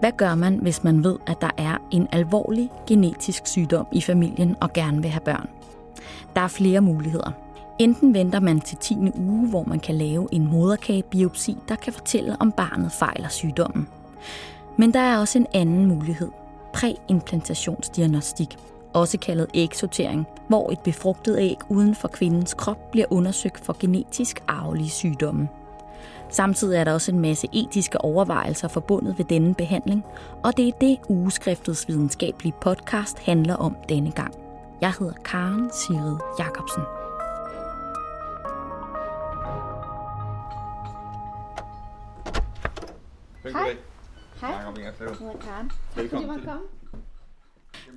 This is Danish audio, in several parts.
Hvad gør man, hvis man ved, at der er en alvorlig genetisk sygdom i familien og gerne vil have børn? Der er flere muligheder. Enten venter man til 10. uge, hvor man kan lave en moderkagebiopsi, der kan fortælle, om barnet fejler sygdommen. Men der er også en anden mulighed. Præimplantationsdiagnostik, også kaldet ægsortering, hvor et befrugtet æg uden for kvindens krop bliver undersøgt for genetisk arvelige sygdomme. Samtidig er der også en masse etiske overvejelser forbundet ved denne behandling, og det er det ugeskriftets videnskabelige podcast handler om denne gang. Jeg hedder Karen Sirid Jacobsen. Hej. Hej. Jeg hedder Karen. Velkommen til. Komme.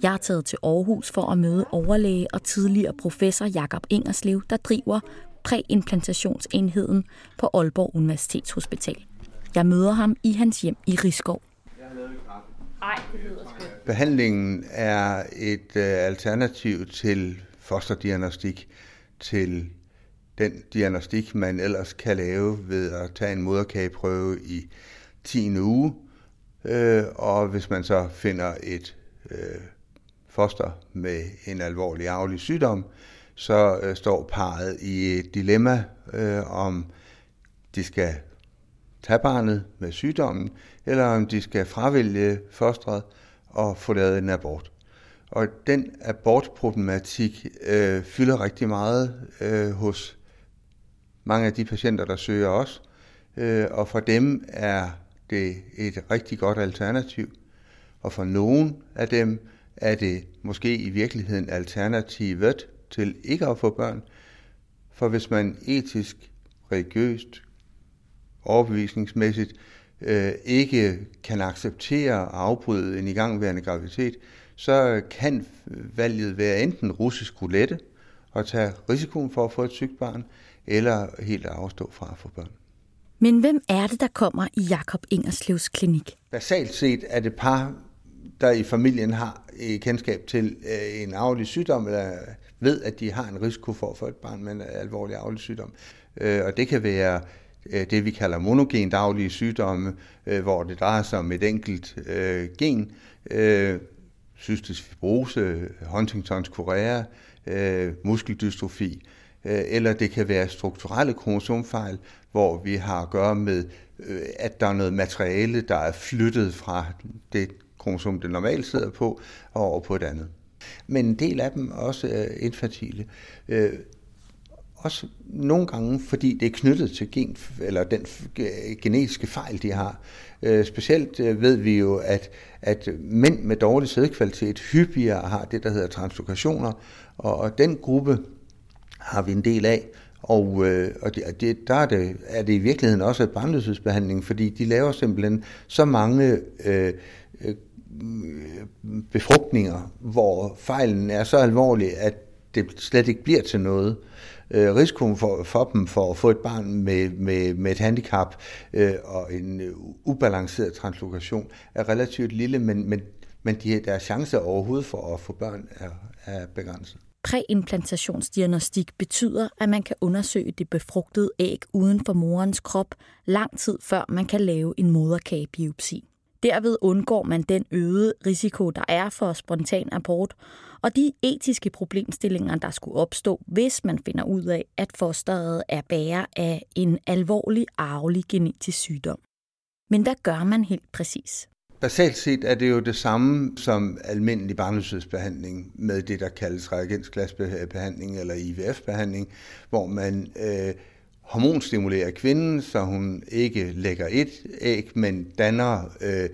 Jeg er taget til Aarhus for at møde overlæge og tidligere professor Jakob Ingerslev, der driver præimplantationsenheden på Aalborg Universitetshospital. Jeg møder ham i hans hjem i Rigskov. Behandlingen er et øh, alternativ til fosterdiagnostik, til den diagnostik, man ellers kan lave ved at tage en moderkageprøve i 10. uge, øh, og hvis man så finder et øh, foster med en alvorlig arvelig sygdom, så øh, står parret i et dilemma øh, om de skal tage barnet med sygdommen, eller om de skal fravælge fostret og få lavet en abort. Og den abortproblematik øh, fylder rigtig meget øh, hos mange af de patienter, der søger os, øh, og for dem er det et rigtig godt alternativ. Og for nogen af dem er det måske i virkeligheden alternativet til ikke at få børn. For hvis man etisk, religiøst, overbevisningsmæssigt øh, ikke kan acceptere at afbryde en igangværende graviditet, så kan valget være enten russisk roulette og tage risikoen for at få et sygt barn, eller helt afstå fra at få børn. Men hvem er det, der kommer i Jakob Ingerslevs klinik? Basalt set er det par, der i familien har kendskab til øh, en arvelig sygdom, eller ved, at de har en risiko for at få et barn med en alvorlig arvelig sygdom. Øh, og det kan være øh, det, vi kalder monogen daglige sygdomme, øh, hvor det drejer sig om et enkelt øh, gen, øh, cystisk fibrose, Huntingtons chorea, muskeldystrofi, eller det kan være strukturelle kromosomfejl, hvor vi har at gøre med, at der er noget materiale, der er flyttet fra det kromosom, det normalt sidder på, og over på et andet. Men en del af dem er også øh, infertile. infantile. Øh, også nogle gange, fordi det er knyttet til gen, eller den genetiske fejl, de har. Øh, specielt øh, ved vi jo, at, at mænd med dårlig sædkvalitet hyppigere har det, der hedder translokationer, og, og den gruppe har vi en del af. Og, øh, og det, det, der er det, er det i virkeligheden også et barnløshedsbehandling, fordi de laver simpelthen så mange øh, øh Øh, befrugtninger, hvor fejlen er så alvorlig, at det slet ikke bliver til noget. Øh, risikoen for, for dem for at få et barn med, med, med et handicap øh, og en øh, ubalanceret translokation er relativt lille, men, men, men de, deres chancer overhovedet for at få børn er, er begrænset. Præimplantationsdiagnostik betyder, at man kan undersøge det befrugtede æg uden for morens krop lang tid før man kan lave en moderkagebiopsi. Derved undgår man den øgede risiko, der er for spontan abort, og de etiske problemstillinger, der skulle opstå, hvis man finder ud af, at fosteret er bærer af en alvorlig arvelig genetisk sygdom. Men hvad gør man helt præcis? Basalt set er det jo det samme som almindelig barnløshedsbehandling med det, der kaldes reagensglasbehandling eller IVF-behandling, hvor man øh, hormonstimulere kvinden, så hun ikke lægger et æg, men danner øh,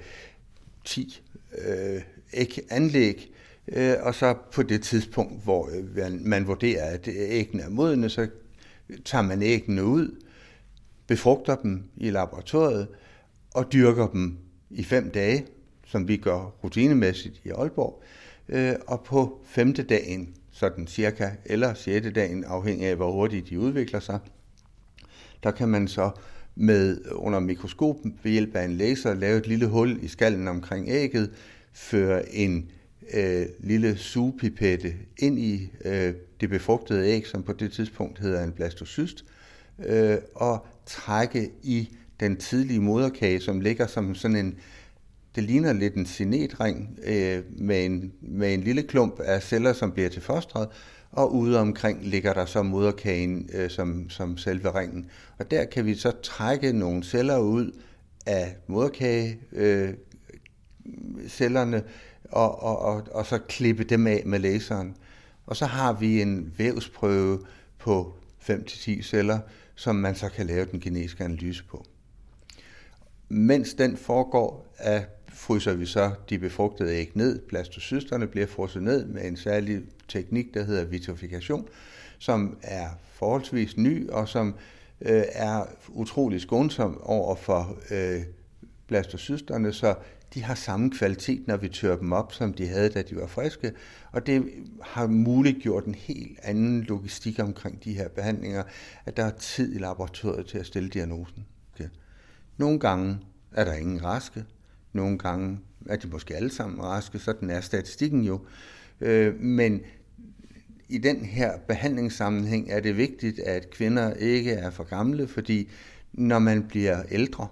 10 øh, æg-anlæg, øh, og så på det tidspunkt, hvor øh, man vurderer, at æggene er modne, så tager man æggene ud, befrugter dem i laboratoriet og dyrker dem i fem dage, som vi gør rutinemæssigt i Aalborg, øh, og på femte dagen, sådan cirka, eller sjette dagen, afhængig af hvor hurtigt de udvikler sig, der kan man så med under mikroskopen ved hjælp af en laser lave et lille hul i skallen omkring ægget, føre en øh, lille sugepipette ind i øh, det befrugtede æg, som på det tidspunkt hedder en blastocyst, øh, og trække i den tidlige moderkage, som ligger som sådan en det ligner lidt en sinetring øh, med, en, med en lille klump af celler, som bliver til fostret, og ude omkring ligger der så moderkagen øh, som, som selve ringen. Og der kan vi så trække nogle celler ud af moderkage, øh, cellerne, og, og, og, og så klippe dem af med laseren. Og så har vi en vævsprøve på 5-10 celler, som man så kan lave den genetiske analyse på. Mens den foregår, er, fryser vi så de befrugtede æg ned. Blastocysterne bliver frosset ned med en særlig teknik, der hedder vitrifikation, som er forholdsvis ny og som øh, er utrolig skånsom over for øh, blastocysterne, så de har samme kvalitet, når vi tør dem op, som de havde, da de var friske. Og det har muliggjort en helt anden logistik omkring de her behandlinger, at der er tid i laboratoriet til at stille diagnosen. Okay. Nogle gange er der ingen raske, nogle gange er de måske alle sammen raske, sådan er statistikken jo. Øh, men i den her behandlingssammenhæng er det vigtigt, at kvinder ikke er for gamle, fordi når man bliver ældre,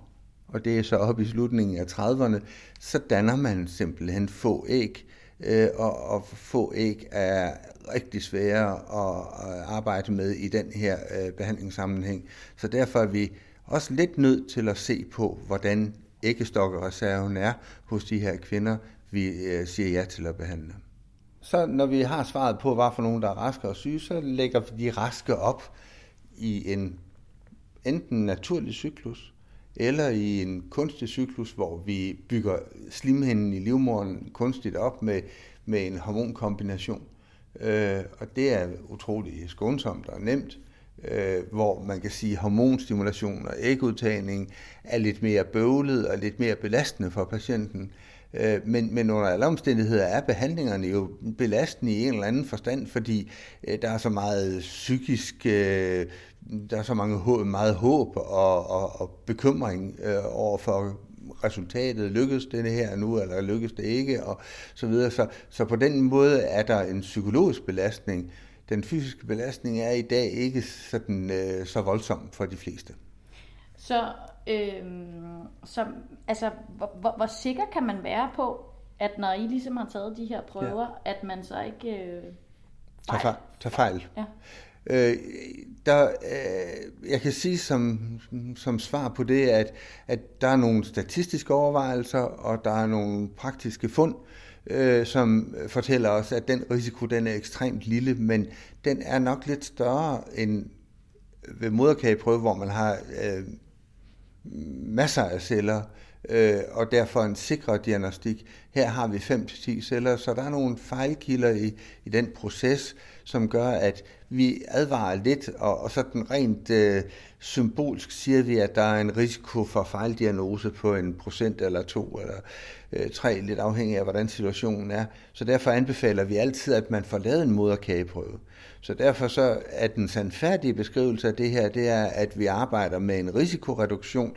og det er så op i slutningen af 30'erne, så danner man simpelthen få æg, øh, og, og få æg er rigtig svære at arbejde med i den her øh, behandlingssammenhæng. Så derfor er vi også lidt nødt til at se på, hvordan æggestokkereserven er hos de her kvinder, vi øh, siger ja til at behandle. Så når vi har svaret på, hvad for nogen, der er raske og syge, så lægger vi de raske op i en enten naturlig cyklus, eller i en kunstig cyklus, hvor vi bygger slimhinden i livmoderen kunstigt op med, med en hormonkombination. Øh, og det er utroligt skånsomt og nemt, øh, hvor man kan sige, at hormonstimulation og ægudtagning er lidt mere bøvlet og lidt mere belastende for patienten. Øh, Øh, men, men under alle omstændigheder er behandlingerne jo belastende i en eller anden forstand, fordi øh, der er så meget psykisk, øh, der er så mange, meget håb og, og, og bekymring øh, over for resultatet, lykkes det her nu, eller lykkes det ikke, og så videre. Så, så på den måde er der en psykologisk belastning. Den fysiske belastning er i dag ikke sådan, øh, så voldsom for de fleste. Så, øh, så altså, hvor, hvor, hvor sikker kan man være på, at når I ligesom har taget de her prøver, ja. at man så ikke øh, fejl? Tager, tager fejl. Ja. Øh, der, øh, jeg kan sige som, som svar på det, at, at der er nogle statistiske overvejelser, og der er nogle praktiske fund, øh, som fortæller os, at den risiko den er ekstremt lille, men den er nok lidt større end ved moderkageprøve, hvor man har øh, masser af celler, øh, og derfor en sikker diagnostik. Her har vi 5-10 celler, så der er nogle fejlkilder i, i den proces, som gør, at vi advarer lidt, og, og sådan rent øh, symbolsk siger vi, at der er en risiko for fejldiagnose på en procent eller to eller øh, tre, lidt afhængig af, hvordan situationen er. Så derfor anbefaler vi altid, at man får lavet en moderkageprøve. Så derfor så er den sandfærdige beskrivelse af det her, det er, at vi arbejder med en risikoreduktion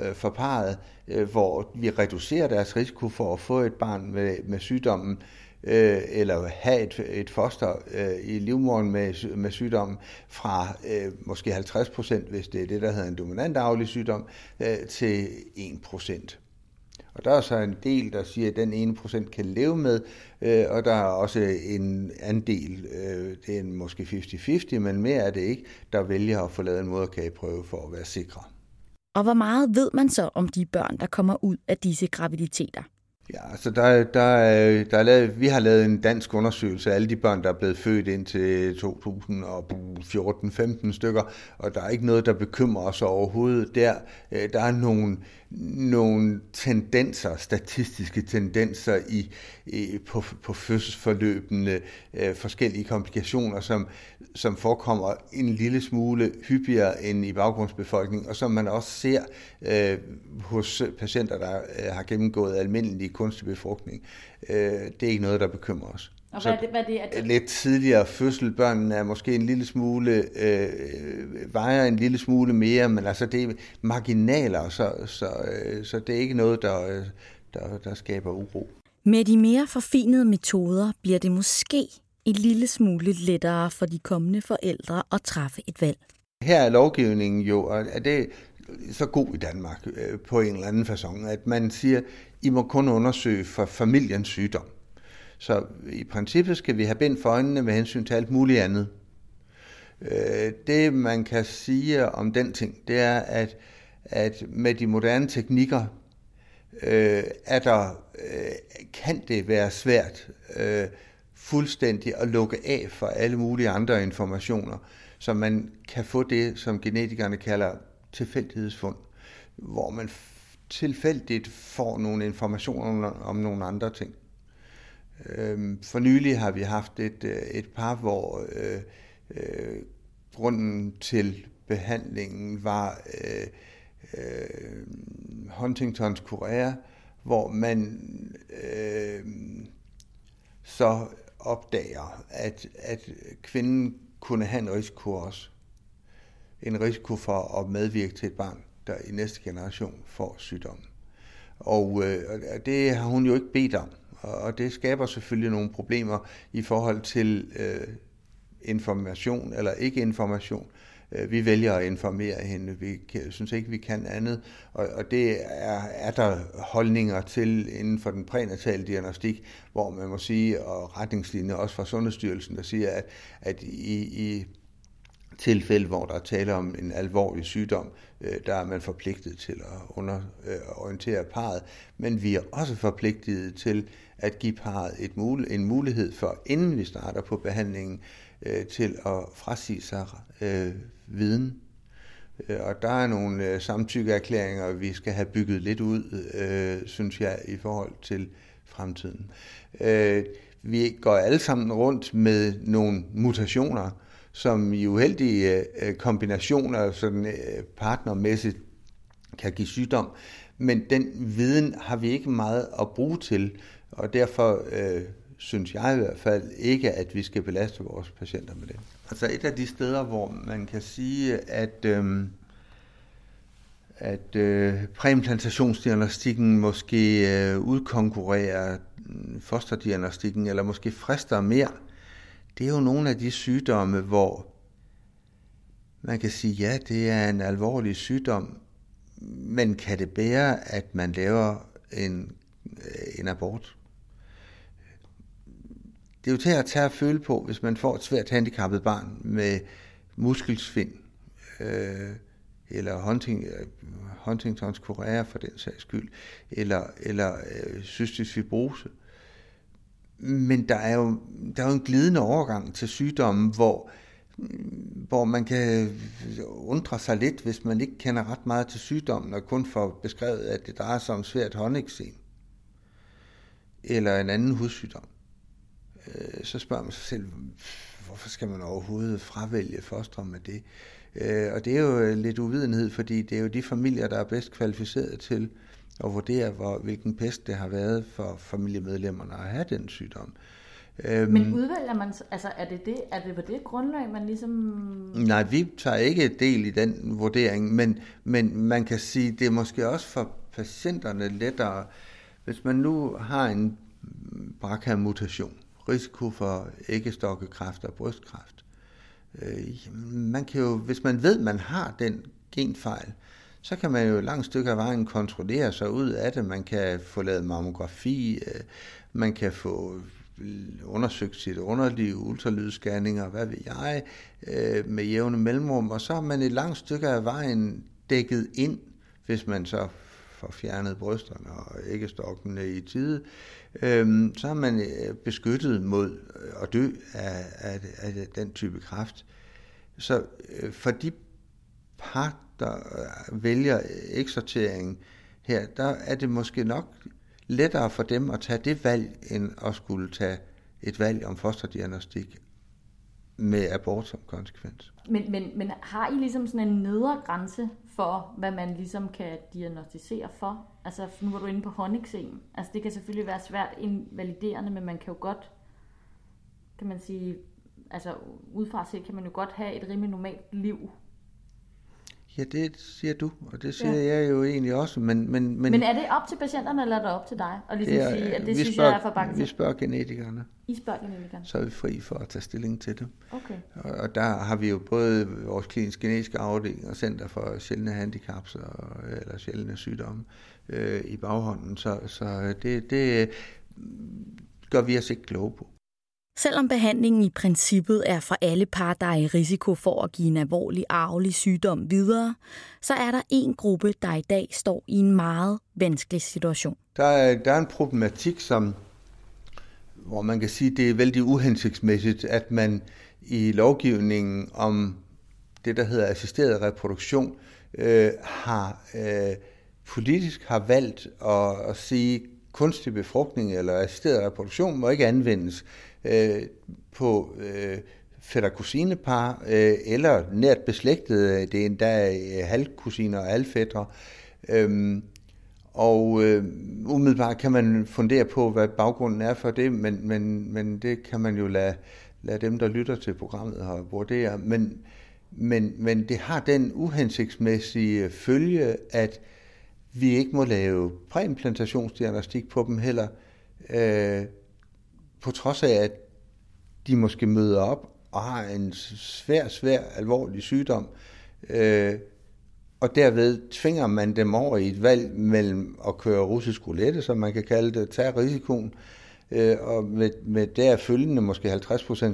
øh, for parret, øh, hvor vi reducerer deres risiko for at få et barn med, med sygdommen, øh, eller have et, et foster øh, i livmoderen med, med sygdommen fra øh, måske 50 procent, hvis det er det, der hedder en dominant arvelig sygdom, øh, til 1 procent. Og der er så en del, der siger, at den ene procent kan leve med, øh, og der er også en andel, øh, det er en måske 50-50, men mere er det ikke, der vælger at få lavet en moderkageprøve for at være sikre. Og hvor meget ved man så om de børn, der kommer ud af disse graviditeter? Ja, altså der, der, der er lavet, vi har lavet en dansk undersøgelse af alle de børn, der er blevet født indtil 2014-15 stykker, og der er ikke noget, der bekymrer os overhovedet der. Øh, der er nogle, nogle tendenser, statistiske tendenser i, på, på fødselsforløbene, øh, forskellige komplikationer, som, som forekommer en lille smule hyppigere end i baggrundsbefolkningen, og som man også ser øh, hos patienter, der øh, har gennemgået almindelig kunstig befrugtning. Øh, det er ikke noget, der bekymrer os. Og hvad er det, hvad er det, er det? Lidt tidligere fødsel, børnene er måske en lille smule, øh, vejer en lille smule mere, men altså det er marginaler, så, så, øh, så det er ikke noget, der, der, der skaber uro. Med de mere forfinede metoder bliver det måske en lille smule lettere for de kommende forældre at træffe et valg. Her er lovgivningen jo, og det så god i Danmark øh, på en eller anden façon, at man siger, I må kun undersøge for familiens sygdom. Så i princippet skal vi have bind for øjnene med hensyn til alt muligt andet. Øh, det man kan sige om den ting, det er, at, at med de moderne teknikker, øh, er der, øh, kan det være svært øh, fuldstændig at lukke af for alle mulige andre informationer, så man kan få det, som genetikerne kalder tilfældighedsfund, hvor man tilfældigt får nogle informationer om nogle andre ting. Øhm, for nylig har vi haft et, øh, et par, hvor øh, øh, grunden til behandlingen var øh, øh, Huntingtons kurære, hvor man øh, så opdager, at, at kvinden kunne have en risiko også. En risiko for at medvirke til et barn, der i næste generation får sygdommen. Og øh, det har hun jo ikke bedt om. Og det skaber selvfølgelig nogle problemer i forhold til øh, information eller ikke information. Øh, vi vælger at informere hende. Vi synes ikke, vi kan andet. Og, og det er, er der holdninger til inden for den prænatale diagnostik, hvor man må sige, og retningslinjer også fra Sundhedsstyrelsen, der siger, at, at i, i tilfælde, hvor der er tale om en alvorlig sygdom, øh, der er man forpligtet til at under, øh, orientere parret, men vi er også forpligtet til at give parret et mul- en mulighed for, inden vi starter på behandlingen, øh, til at frasige sig øh, viden. Øh, og der er nogle øh, samtykkeerklæringer, vi skal have bygget lidt ud, øh, synes jeg, i forhold til fremtiden. Øh, vi går alle sammen rundt med nogle mutationer, som i uheldige øh, kombinationer sådan, øh, partnermæssigt kan give sygdom. Men den viden har vi ikke meget at bruge til, og derfor øh, synes jeg i hvert fald ikke, at vi skal belaste vores patienter med det. Altså et af de steder, hvor man kan sige, at, øh, at øh, præimplantationsdiagnostikken måske øh, udkonkurrerer mm, fosterdiagnostikken, eller måske frister mere, det er jo nogle af de sygdomme, hvor man kan sige, ja, det er en alvorlig sygdom, men kan det bære, at man laver en, øh, en abort? Det er jo til at tage at føle på, hvis man får et svært handicappet barn med muskelsvind, øh, eller Hunting, øh, Huntingtons korea for den sags skyld, eller, eller øh, cystisk fibrose. Men der er, jo, der er jo en glidende overgang til sygdommen, hvor, hvor man kan undre sig lidt, hvis man ikke kender ret meget til sygdommen, og kun får beskrevet, at det drejer sig om svært håndeksem, eller en anden hudsygdom. Øh, så spørger man sig selv, hvorfor skal man overhovedet fravælge fostre med det? Øh, og det er jo lidt uvidenhed, fordi det er jo de familier, der er bedst kvalificeret til at vurdere, hvor, hvilken pest det har været for familiemedlemmerne at have den sygdom. Øhm, Men udvælger man, altså er det, det, er det på det grundlag, man ligesom... Nej, vi tager ikke del i den vurdering, men, men man kan sige, det er måske også for patienterne lettere, hvis man nu har en BRCA-mutation, risiko for æggestokkekræft og brystkræft. Øh, man kan jo, hvis man ved, man har den genfejl, så kan man jo et langt stykke af vejen kontrollere sig ud af det. Man kan få lavet mammografi, øh, man kan få øh, undersøgt sit underliv, ultralydsscanninger, hvad ved jeg, øh, med jævne mellemrum, og så har man et langt stykke af vejen dækket ind, hvis man så får fjernet brysterne og æggestokkene i tide, øhm, øh, så er man beskyttet mod øh, at dø af, af, af den type kræft. Så øh, for de par, der øh, vælger øh, eksortering her, der er det måske nok lettere for dem at tage det valg, end at skulle tage et valg om fosterdiagnostik med abort som konsekvens. Men, men, men har I ligesom sådan en nedre grænse for, hvad man ligesom kan diagnostisere for? Altså, nu var du inde på håndeksem. Altså, det kan selvfølgelig være svært invaliderende, men man kan jo godt, kan man sige, altså udefra set kan man jo godt have et rimelig normalt liv. Ja, det siger du, og det siger ja. jeg jo egentlig også. Men, men, men, men er det op til patienterne, eller er det op til dig? Og ligesom det er, sige, at det synes spørger, jeg er for bange Vi spørger genetikerne. I spørger genetikerne? Så er vi fri for at tage stilling til det. Okay. Og, og der har vi jo både vores kliniske genetiske afdeling og Center for Sjældne Handicaps og, eller sjældne sygdomme øh, i baghånden. Så, så det, det gør vi os ikke kloge på. Selvom behandlingen i princippet er for alle par, der er i risiko for at give en alvorlig arvelig sygdom videre, så er der en gruppe, der i dag står i en meget vanskelig situation. Der er, der er en problematik, som, hvor man kan sige, det er vældig uhensigtsmæssigt, at man i lovgivningen om det, der hedder assisteret reproduktion, øh, har øh, politisk har valgt at, at sige, kunstig befrugtning eller assisteret reproduktion må ikke anvendes øh, på øh, fætter-kusinepar øh, eller nært beslægtede, øh, det er endda øh, halvkusiner og halvfætter. Øhm, og øh, umiddelbart kan man fundere på, hvad baggrunden er for det, men, men, men det kan man jo lade, lade dem, der lytter til programmet, og vurdere. Men, men, men det har den uhensigtsmæssige følge, at vi ikke må lave præimplantationsdiagnostik på dem heller. Øh, på trods af, at de måske møder op og har en svær, svær, alvorlig sygdom, øh, og derved tvinger man dem over i et valg mellem at køre russisk roulette, som man kan kalde det, tage risikoen, øh, og med, med der følgende måske 50%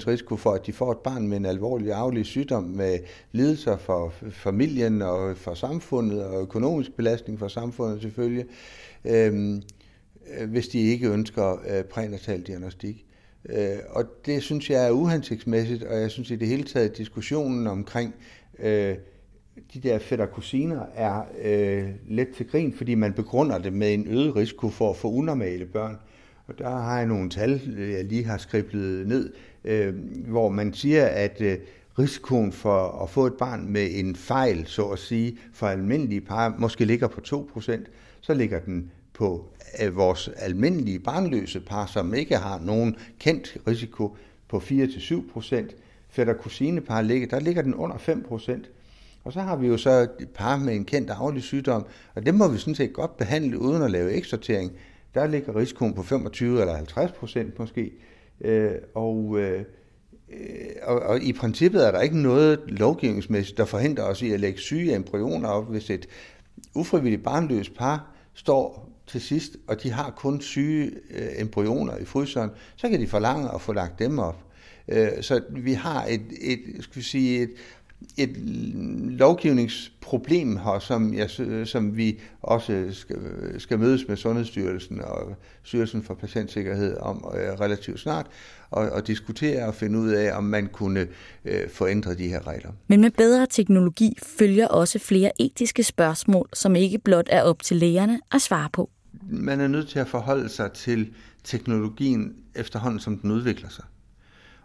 risiko for, at de får et barn med en alvorlig arvelig sygdom, med lidelser for familien og for samfundet, og økonomisk belastning for samfundet selvfølgelig. Øh, Øh, Øh, hvis de ikke ønsker øh, prænatal diagnostik. Øh, og det synes jeg er uhensigtsmæssigt, og jeg synes i det hele taget, diskussionen omkring øh, de der fætter kusiner er øh, let til grin, fordi man begrunder det med en øget risiko for at få unormale børn. Og der har jeg nogle tal, jeg lige har skriblet ned, øh, hvor man siger, at øh, risikoen for at få et barn med en fejl, så at sige, for almindelige par, måske ligger på 2%, så ligger den på øh, vores almindelige barnløse par, som ikke har nogen kendt risiko på 4-7 procent. Fætter kusinepar ligger, der ligger den under 5 procent. Og så har vi jo så et par med en kendt arvelig sygdom, og det må vi sådan set godt behandle uden at lave eksortering. Der ligger risikoen på 25 eller 50 procent måske. Øh, og, øh, og, og i princippet er der ikke noget lovgivningsmæssigt, der forhindrer os i at lægge syge embryoner op, hvis et ufrivilligt barnløst par står til sidst, og de har kun syge øh, embryoner i fryseren, så kan de forlange at få lagt dem op. Øh, så vi har et, et, skal vi sige, et, et lovgivningsproblem her, som, jeg, som vi også skal, skal mødes med Sundhedsstyrelsen og Styrelsen for Patientsikkerhed om øh, relativt snart, og, og diskutere og finde ud af, om man kunne øh, forændre de her regler. Men med bedre teknologi følger også flere etiske spørgsmål, som ikke blot er op til lægerne at svare på man er nødt til at forholde sig til teknologien efterhånden, som den udvikler sig.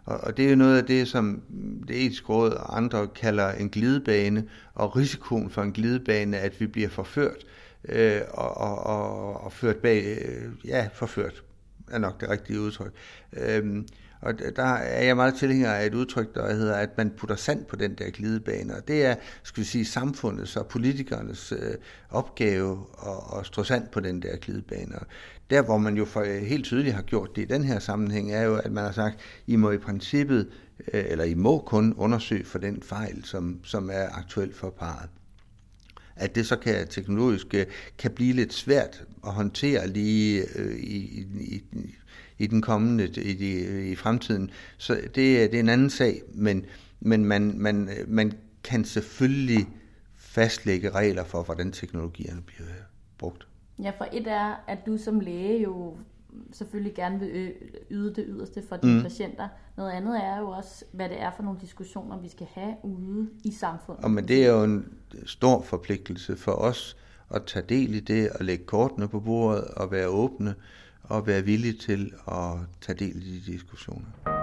Og, og det er jo noget af det, som det etiske råd og andre kalder en glidebane, og risikoen for en glidebane, at vi bliver forført øh, og, og, og, og ført bag, øh, ja, forført er nok det rigtige udtryk. Øhm, og der er jeg meget tilhænger af et udtryk, der hedder, at man putter sand på den der glidebane. Og det er, skal vi sige, samfundets og politikernes øh, opgave at, at strå sand på den der glidebane. Og der, hvor man jo for, øh, helt tydeligt har gjort det i den her sammenhæng, er jo, at man har sagt, I må i princippet, øh, eller I må kun undersøge for den fejl, som, som er aktuel for parret at det så kan teknologisk øh, kan blive lidt svært at håndtere lige øh, i, i, i den kommende, i, de, i fremtiden. Så det, øh, det er en anden sag, men, men man, man, øh, man kan selvfølgelig fastlægge regler for, hvordan teknologierne bliver brugt. Ja, for et er, at du som læge jo selvfølgelig gerne vil yde det yderste for dine mm. patienter. Noget andet er jo også, hvad det er for nogle diskussioner, vi skal have ude i samfundet. Og men det er jo en stor forpligtelse for os at tage del i det, og lægge kortene på bordet og være åbne og være villig til at tage del i de diskussioner.